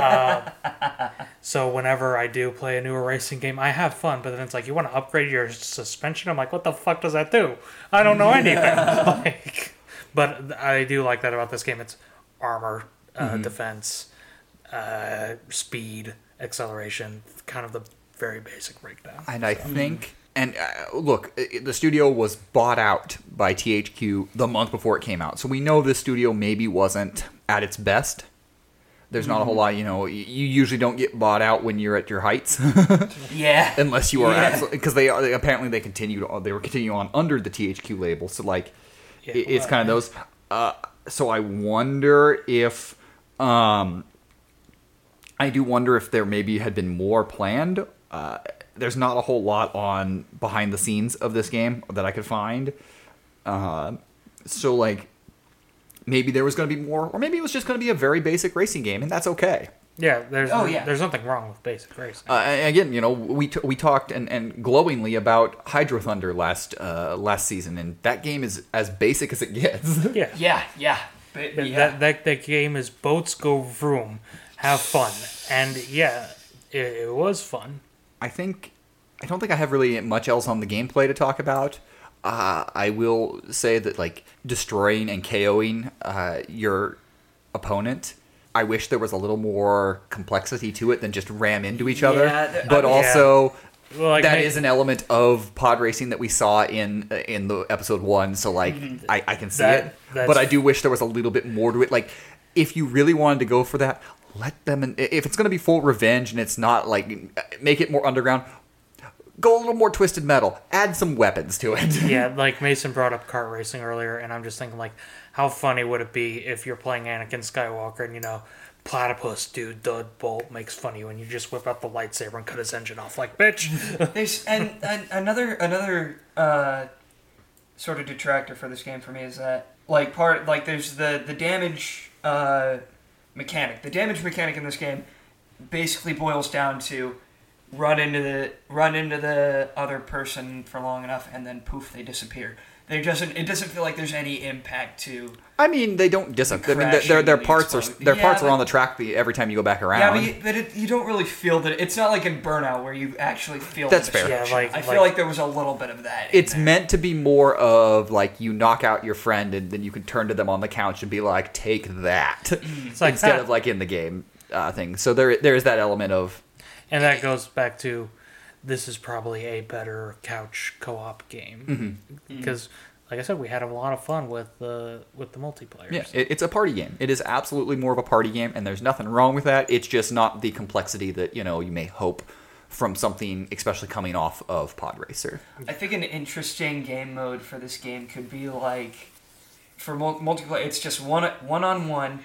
Uh, so whenever I do play a newer racing game, I have fun. But then it's like you want to upgrade your suspension. I'm like, what the fuck does that do? I don't know anything. like, but I do like that about this game. It's armor, uh, defense, uh, speed, acceleration, kind of the very basic breakdown. And I think, and uh, look, i- the studio was bought out by THQ the month before it came out, so we know this studio maybe wasn't at its best. There's not a whole lot, you know. You usually don't get bought out when you're at your heights, Yeah. unless you are Yeah. because they, are- apparently they continued on- they were continuing on under the THQ label, so like Yeah, it- it's kind of those. Uh, so I wonder if um, I do wonder if there maybe had been more planned. Uh, there's not a whole lot on behind the scenes of this game that I could find. Uh, so like maybe there was going to be more, or maybe it was just going to be a very basic racing game, and that's okay. Yeah, there's Oh, yeah. there's nothing wrong with basic racing. Uh, again, you know, we t- we talked and, and glowingly about Hydro Thunder last uh, last season, and that game is as basic as it gets. yeah, Yeah. Yeah. But, That, yeah. that, that that game is boats go vroom, have fun, and yeah, it, it was fun. I think I don't think I have really much else on the gameplay to talk about. Uh, I will say that like destroying and KOing uh, your opponent. I wish there was a little more complexity to it than just ram into each other. Yeah, but also, Well, like, that ma- is an element of pod racing that we saw in uh, in the episode one. So like, I, I can see That- it, but I do wish there was a little bit more to it. Like, if you really wanted to go for that, let them. In, if it's going to be full revenge and it's not like make it more underground, go a little more twisted metal. Add some weapons to it. yeah, like Mason brought up kart racing earlier, and I'm just thinking like, how funny would it be if you're playing Anakin Skywalker and you know, platypus dude, Dud Bolt makes fun of you, and you just whip out the lightsaber and cut his engine off, like bitch. And, and another another uh, sort of detractor for this game for me is that like part like there's the the damage uh, mechanic. The damage mechanic in this game basically boils down to run into the run into the other person for long enough and then poof they disappear. There doesn't it doesn't feel like there's any impact to I mean, they don't disappear. I mean, their their, their parts are their Yeah, parts are but- on the track the, every time you go back around. yeah, but, you, but it, you don't really feel that. It's not like in Burnout where you actually feel. That's fair. Yeah, like- I feel like- like there was a little bit of that. it's there. meant to be more of like you knock out your friend and then you can turn to them on the couch and be like, "Take that," It's like instead that. of like in the game uh, thing. So there there is that element of And that goes back to this is probably a better couch co-op game mm-hmm. Mm-hmm. because, like I said, we had a lot of fun with the with the multiplayer. yeah, it, it's a party game. It is absolutely more of a party game, and there's nothing wrong with that. It's just not the complexity that you know you may hope from something, especially coming off of Pod Racer. I think an interesting game mode for this game could be like for mul- multiplayer. It's just one one on one,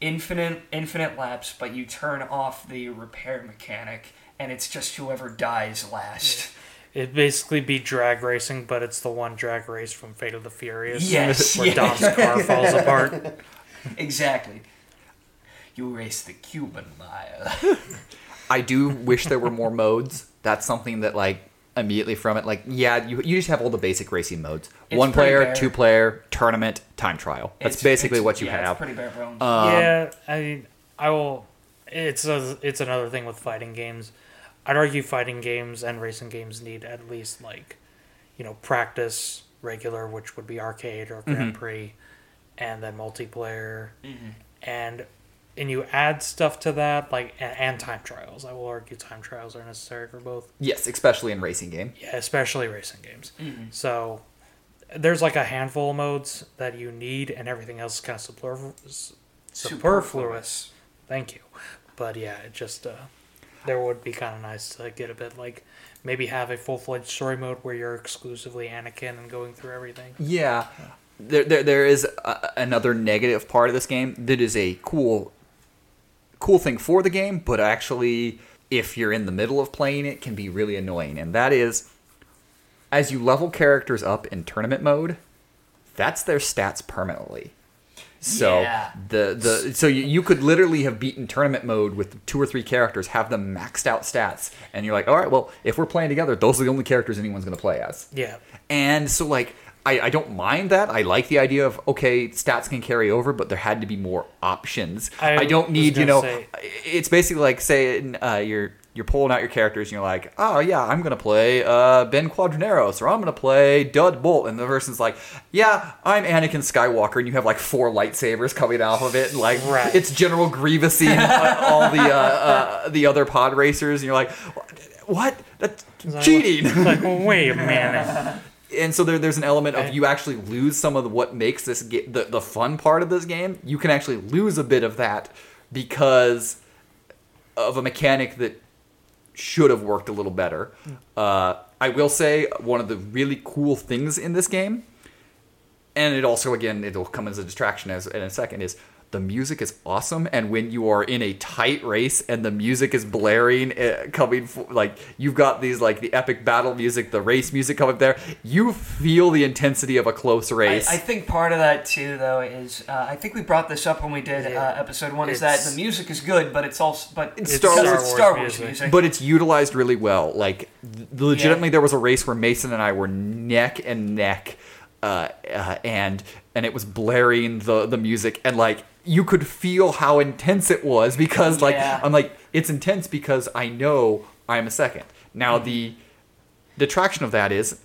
infinite infinite laps, but you turn off the repair mechanic, and it's just whoever dies last. It'd basically be drag racing, but it's the one drag race from Fate of the Furious. Yes, where yeah. Dom's car falls apart. Exactly. You race the Cuban mile. I do wish there were more modes. That's something that like immediately from it, like yeah, you you just have all the basic racing modes: It's one player, bare. two player, tournament, time trial. That's It's- basically it's- what you yeah, have. It's pretty bare bones. Um, yeah, I mean, I will. It's a, it's another thing with fighting games. I'd argue fighting games and racing games need at least like, you know, practice regular, which would be arcade or Grand mm-hmm. Prix, and then multiplayer, mm-hmm. and and you add stuff to that like and, and time trials. I will argue time trials are necessary for both. Yes, especially in racing game. Yeah, especially racing games. Mm-hmm. So there's like a handful of modes that you need, and everything else is kind of superfluous. superfluous. Thank you. But yeah, it just uh, there would be kind of nice to get a bit like maybe have a full fledged story mode where you're exclusively Anakin and going through everything. Yeah, there, there, there is a, another negative part of this game that is a cool, cool thing for the game, but actually, if you're in the middle of playing it, can be really annoying. And that is, as you level characters up in tournament mode, that's their stats permanently. So Yeah. the the so you, you could literally have beaten tournament mode with two or three characters, have them maxed out stats, and you're like, all right, well, if we're playing together, those are the only characters anyone's going to play as. Yeah. And so, like, I, I don't mind that. I like the idea of, okay, stats can carry over, but there had to be more options. I I, don't need, you know, say- it's basically like, say, uh, you're. You're pulling out your characters, and you're like, "Oh yeah, I'm gonna play uh, Ben Quadinaros, or I'm gonna play Dud Bolt," and the person's like, "Yeah, I'm Anakin Skywalker," and you have like four lightsabers coming off of it, and like Right. it's General Grievous and uh, all the uh, uh, the other pod racers, and you're like, "What? That's like, cheating!" Like, wait a minute. and so there, there's an element of you actually lose some of the, what makes this ga- the, the fun part of this game you can actually lose a bit of that because of a mechanic that should have worked a little better. Uh, i will say one of the really cool things in this game and it also again it'll come as a distraction as in a second is the music is awesome and when you are in a tight race and the music is blaring uh, coming f- like you've got these like the epic battle music the race music coming there you feel the intensity of a close race I think part of that too, though, is uh, I think we brought this up when we did Yeah. uh, episode one. Is that the music is good, but it's also but It's because Star it's Wars Star Wars music. music. but it's utilized really well like th- legitimately there was a race where mason and i were neck and neck uh, uh, and and it was blaring the the music and like you could feel how intense it was because like Yeah. i'm like it's intense because i know i'm a second. Now the detraction of that is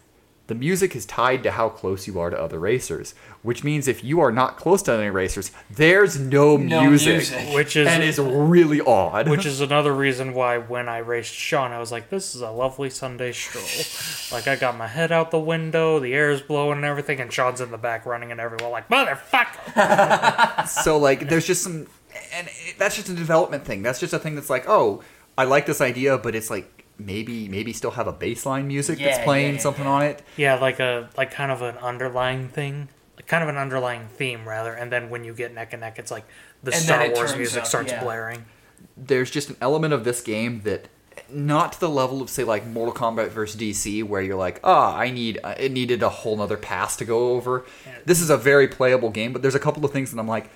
the music is tied to how close you are to other racers which means if you are not close to any racers there's no, No music, music. Which is and it's really odd which is another reason why when I raced Sean, I was like, "This is a lovely Sunday stroll." like I got my head out the window, the air is blowing and everything, and Sean's in the back running and everyone like, "Motherfucker!" so like there's just some and it, that's just a development thing that's just a thing that's like oh i like this idea but it's like maybe maybe still have a baseline music Yeah, that's playing yeah, yeah, something yeah. on it yeah, like a like kind of an underlying thing, like kind of an underlying theme rather. And then when you get neck and neck, it's like the And Star Wars music up, starts yeah. blaring. there's just an element of this game that not to the level of say like mortal kombat versus dc where you're like ah i need uh, it needed a whole nother pass to go over this is a very playable game but there's a couple of things that i'm like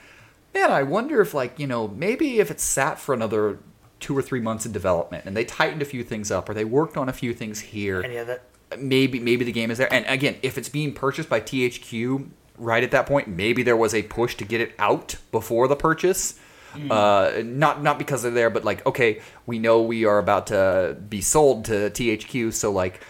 man i wonder if like you know maybe if it's sat for another two or three months in development and they tightened a few things up or they worked on a few things here And yeah, that maybe maybe the game is there. And again, if it's being purchased by THQ right at that point, maybe there was a push to get it out before the purchase. Hmm. Uh, not not because they're there, but like okay, we know we are about to be sold to THQ, so like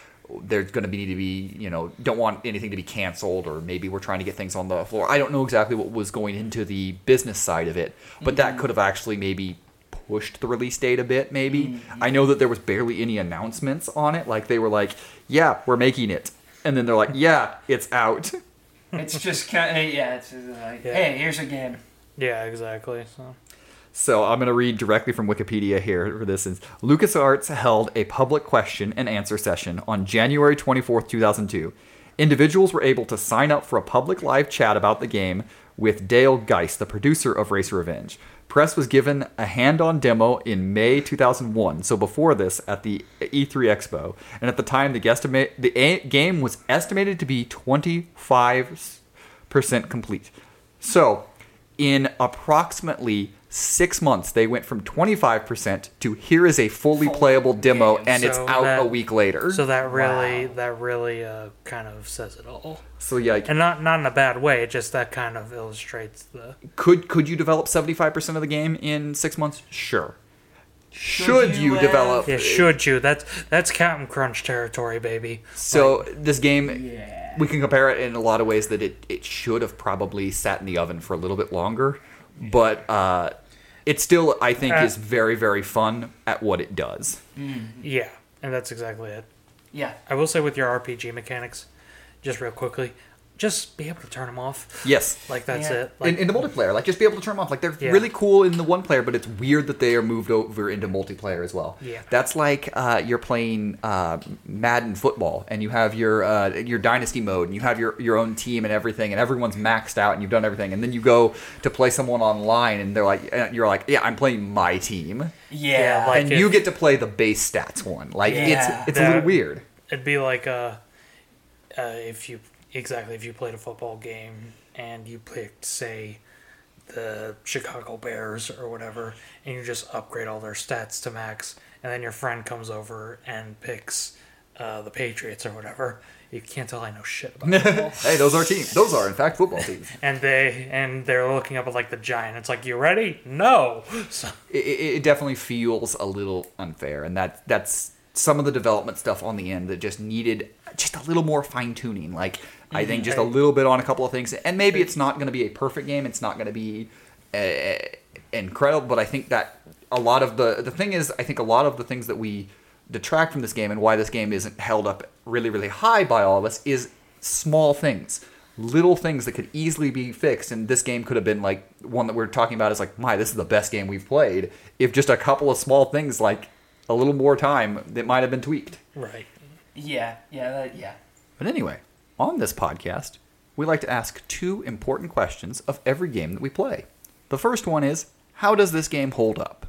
there's going to be need to be you know don't want anything to be canceled or maybe we're trying to get things on the floor. I don't know exactly what was going into the business side of it, but that hmm. could have actually maybe pushed the release date a bit maybe. Hmm, I know that there was barely any announcements on it like they were like yeah we're making it. And then they're like yeah it's out It's just kind of, yeah, it's just like, Yeah. hey, here's a game. yeah, exactly. So so i'm going to read directly from wikipedia here for this is lucasarts held a public question and answer session on january 24th 2002 individuals were able to sign up for a public live chat about the game with dale geist the producer of racer revenge Press was given a hand-on demo in May 2001, so before this at the E3 Expo, and at the time the, the game was estimated to be 25% complete. So, in approximately six months, they went from 25% to here is a fully Full playable demo, game. and it's out that- a week later. so that really Wow. that really uh, kind of says it all, so yeah, and not not in a bad way. Just that kind of illustrates the could could you develop 75% of the game in six months? Sure. Should, you you, develop? yeah. Should you? That's that's Captain Crunch territory, baby. So this game, Yeah. we can compare it in a lot of ways that it, it should have probably sat in the oven for a little bit longer, but uh, it still I think Uh, is very very fun at what it does. Yeah, and that's exactly it. Yeah. I will say with your RPG mechanics, just real quickly, just be able to turn them off. Yes. Like that's Yeah. it. Like, in, in the multiplayer, like just be able to turn them off. Like they're Yeah. really cool in the one player, but it's weird that they are moved over into multiplayer as well. Yeah. that's like uh, you're playing uh, Madden football, and you have your uh, your dynasty mode, and you have your your own team and everything, and everyone's maxed out, and you've done everything, and then you go to play someone online, and they're like, and you're like, yeah, I'm playing my team, Yeah. Yeah, like- and if- you get to play the base stats one. Like Yeah. it's it's a little weird. it'd be like uh, uh, if you exactly if you played a football game and you picked say the Chicago Bears or whatever, and you just upgrade all their stats to max, and then your friend comes over and picks uh, the Patriots or whatever. You can't tell I know shit about football. hey, those are teams. Those are in fact football teams. and they and they're looking up at like the giant. It's like you ready? No. So, it, it it definitely feels a little unfair, and that that's some of the development stuff on the end that just needed just a little more fine tuning. Like I think just a little bit on a couple of things, and maybe it's not going to be a perfect game. It's not going to be uh, incredible, but I think that a lot of the the thing is, I think a lot of the things that we detract from this game and why this game isn't held up really really high by all of us is small things little things that could easily be fixed and this game could have been like one that we're talking about is like my this is the best game we've played if just a couple of small things like a little more time that might have been tweaked right. Yeah. Yeah. That, yeah. but anyway on this podcast we like to ask two important questions of every game that we play the first one is how does this game hold up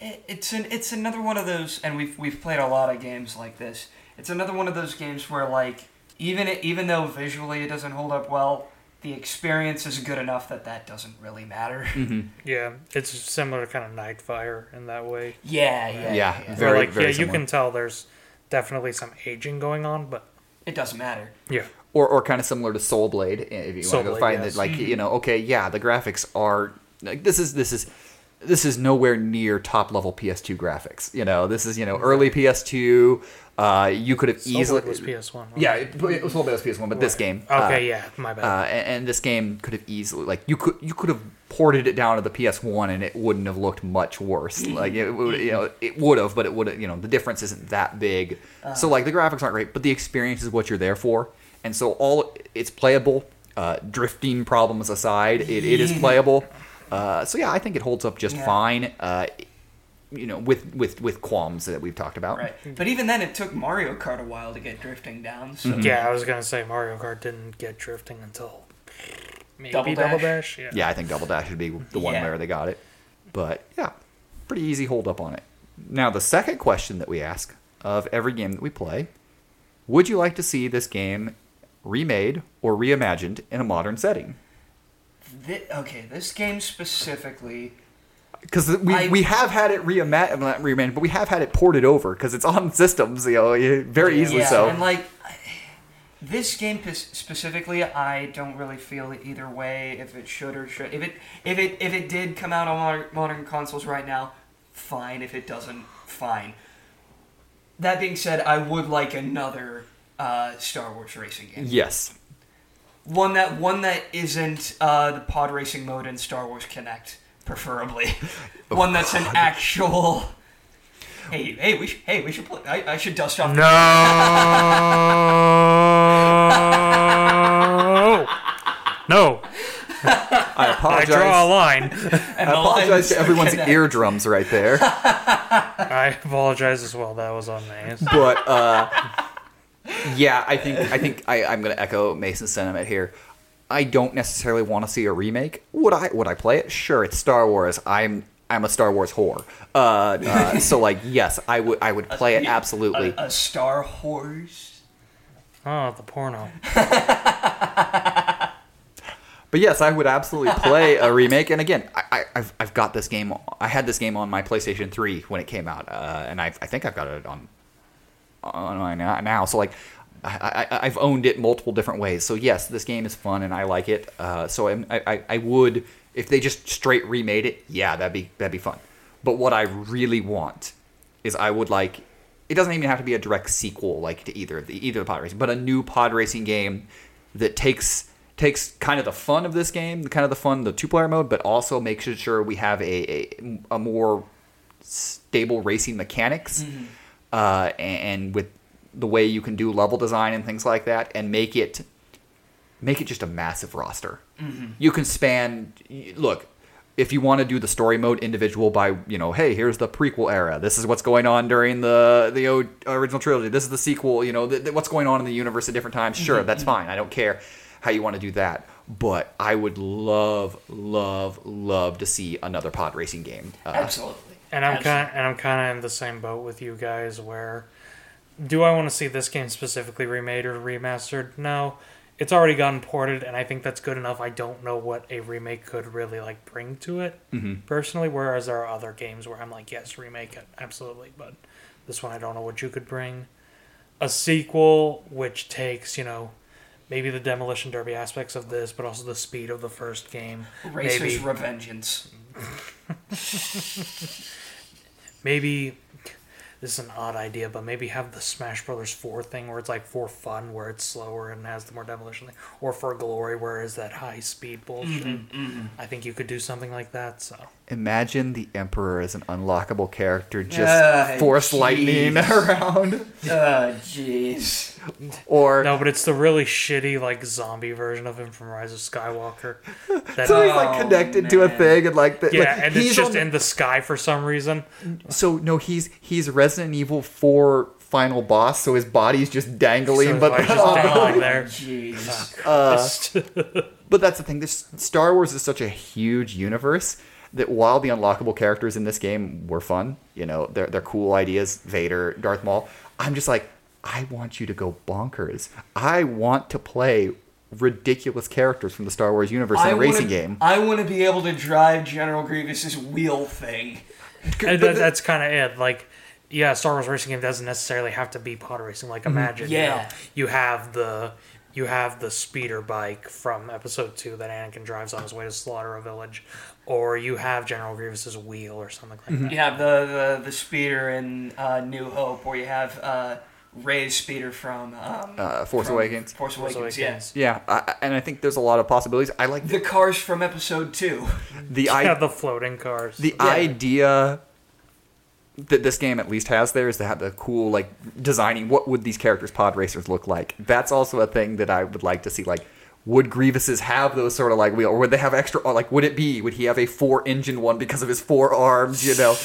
It's an it's another one of those, and we've we've played a lot of games like this. It's another one of those games where like even it, even though visually it doesn't hold up well, the experience is good enough that that doesn't really matter. Mm-hmm. Yeah, it's similar to kind of Nightfire in that way. Yeah, yeah, Yeah, Where, Very, like, very yeah, you can tell there's definitely some aging going on, but It doesn't matter. yeah, or, or kind of similar to Soul Blade, if you want to go Soulblade, find yes. that, like you mm-hmm. know, okay, yeah, the graphics are like this is this is this is nowhere near top level PS2 graphics. You know, this is you know early PS2. Uh, you could have Soul easily Blade was PS One. yeah, it, it was Soul Blade was PS1, but this game uh, Okay, yeah, my bad. uh, and, and this game could have easily like you could you could have ported it down to the PS1 and it wouldn't have looked much worse. Like it would you know it would have, but it would you know the difference isn't that big. so like the graphics aren't great, but the experience is what you're there for, and so all it's playable. Uh, drifting problems aside, it, it is playable. Uh, so yeah, I think it holds up just Yeah. fine. Uh, you know, with with with qualms that we've talked about. Right. But even then, it took Mario Kart a while to get drifting down. So yeah, I was gonna say Mario Kart didn't get drifting until maybe Double Double, Dash? Dash. Yeah. Yeah, I think Double Dash would be the one Yeah. where they got it. But yeah, pretty easy hold up on it. Now, the second question that we ask of every game that we play would you like to see this game remade or reimagined in a modern setting? Okay, this game specifically. Because we, I- we have had it reima- not reimagined, but we have had it ported over because it's on systems, you know, very easily yeah, so. And like this game specifically, I don't really feel either way if it should or should. If it if it if it did come out on modern, modern consoles right now, fine. If it doesn't, fine. That being said, I would like another uh, Star Wars racing game. yes. One that one that isn't uh, the pod racing mode in Star Wars Kinect, preferably. one that's an actual. Hey, hey, we should, hey, we should play. I, I should dust off. No. no. I apologize. I draw a line. and I apologize to everyone's Kinect. eardrums right there. I apologize as well. That was on me. but uh, yeah, I think I think I, I'm going to echo Mason's sentiment here. I don't necessarily want to see a remake. Would I? Would I play it? Sure, it's Star Wars. I'm I'm a Star Wars whore. Uh, uh, so like, yes, I would I would play it absolutely. A, a Star Horse. Oh, the porno. But yes, I would absolutely play a remake. And again, I, I, I've, I've got this game. I had this game on my PlayStation 3 when it came out, uh, and I, I think I've got it on on my now. So like, I, I've owned it multiple different ways. So yes, this game is fun and I like it. Uh, so I, I, I would if they just straight remade it. Yeah, that'd be that'd be fun. But what I really want is I would like. It doesn't even have to be a direct sequel like to either of the either the pod racing, but a new pod racing game that takes takes kind of the fun of this game, kind of the fun, the two player mode, but also makes sure we have a, a, a more stable racing mechanics, uh, and, with the way you can do level design and things like that, and make it make it just a massive roster. You can span. Look, if you want to do the story mode individual by you know, hey, here's the prequel era. This is what's going on during the the o- original trilogy. This is the sequel. You know, th- th- what's going on in the universe at different times. Sure, that's fine. I don't care how you want to do that. But I would love, love, love to see another pod racing game. Uh, Absolutely. And I'm kind and I'm kind of in the same boat with you guys. Where do I want to see this game specifically remade or remastered? No, it's already gotten ported, and I think that's good enough. I don't know what a remake could really like bring to it mm-hmm. personally. Whereas there are other games where I'm like, yes, remake it, absolutely. But this one, I don't know what you could bring. A sequel which takes you know. Maybe the demolition derby aspects of this, but also the speed of the first game. Racers maybe Revengeance. maybe this is an odd idea, but maybe have the Smash Brothers Four thing where it's like for fun, where it's slower and has the more demolition thing, or for glory, where is that high speed bullshit. Mm-hmm, mm-hmm. I think you could do something like that. So Imagine the Emperor as an unlockable character, just Ah, force lightning around, Oh, jeez. or no, but it's the really shitty like zombie version of him from Rise of Skywalker. That, so he's Oh, like connected to a thing, and like the, yeah, like, and he's it's just on in the sky for some reason. So no, he's he's Resident Evil Four final boss, so his body's just dangling, So his but body's just dangling Oh, there. jeez. uh, but that's the thing. This Star Wars is such a huge universe that while the unlockable characters in this game were fun, you know, they're they're cool ideas, Vader, Darth Maul. I'm just like, I want you to go bonkers. I want to play ridiculous characters from the Star Wars universe in a wanna, racing game. I want to be able to drive General Grievous's wheel thing. and that, that's kind of it. Like, yeah, Star Wars racing game doesn't necessarily have to be pod racing. Like, mm-hmm. imagine, you, know, Yeah. you have the you have the speeder bike from Episode Two that Anakin drives on his way to slaughter a village, or you have General Grievous's wheel or something like that. You have the, the, the speeder in uh, New Hope, or you have uh, Rey's speeder from um, Uh, Force from Awakens. Force Force Awakens, Awakens. Yeah, I, and I think there's a lot of possibilities. I like The cars from Episode Two. the Yeah, idea. the floating cars. the Yeah. idea that this game at least has there is to have the cool like designing what would these characters pod racers look like that's also a thing that i would like to see like would grievous's have those sort of like wheel or would they have extra or like would it be would he have a four engine one because of his four arms you know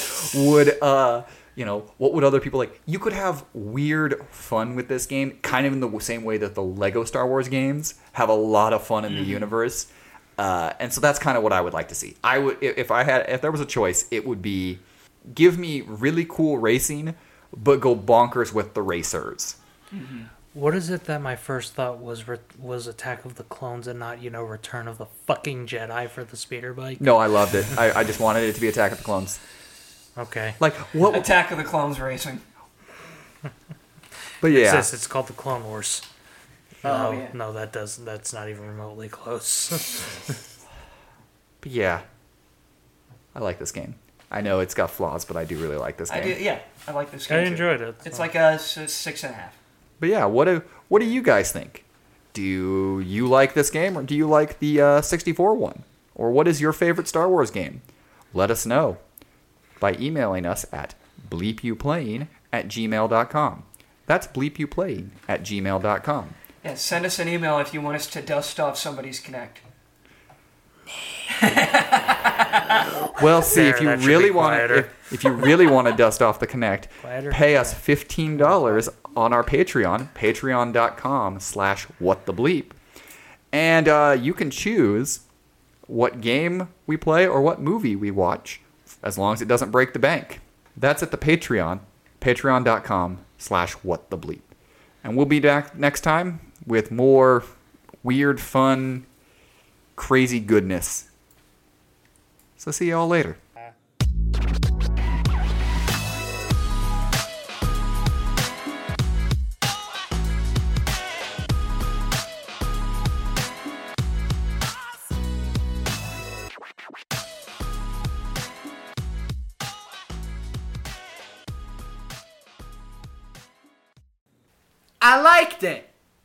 would uh you know what would other people like you could have weird fun with this game kind of in the same way that the lego star wars games have a lot of fun in the universe uh, and so that's kind of what I would like to see. I would, if if I had, if there was a choice, it would be give me really cool racing, but go bonkers with the racers. What is it that my first thought was re- was Attack of the Clones and not you know Return of the fucking Jedi for the speeder bike? No, I loved it. I, I just wanted it to be Attack of the Clones. Okay. Like what? Attack of the Clones Racing. But yeah, this. It's called the Clone Wars. Oh, no, yeah. no, that does. That's not even remotely close. but yeah, I like this game. I know it's got flaws, but I do really like this I game. do, yeah, I like this I game. too. enjoyed it. It's so. like a s- six and a half. But yeah, what do what do you guys think? Do you like this game, or do you like the uh, 64 one, or what is your favorite Star Wars game? Let us know by emailing us at bleepyouplaying at gmail.com. That's bleepyouplaying at gmail.com. Yeah, send us an email if you want us to dust off somebody's Kinect. Well, see There, if you really want to, if, if you really want to dust off the Kinect, pay us fifteen dollars on our Patreon, patreon.com slash what the bleep. And uh, you can choose what game we play or what movie we watch, as long as it doesn't break the bank. That's at the Patreon, patreon.com slash what the bleep. And we'll be back next time with more weird, fun, crazy goodness. So see y'all later. I liked it.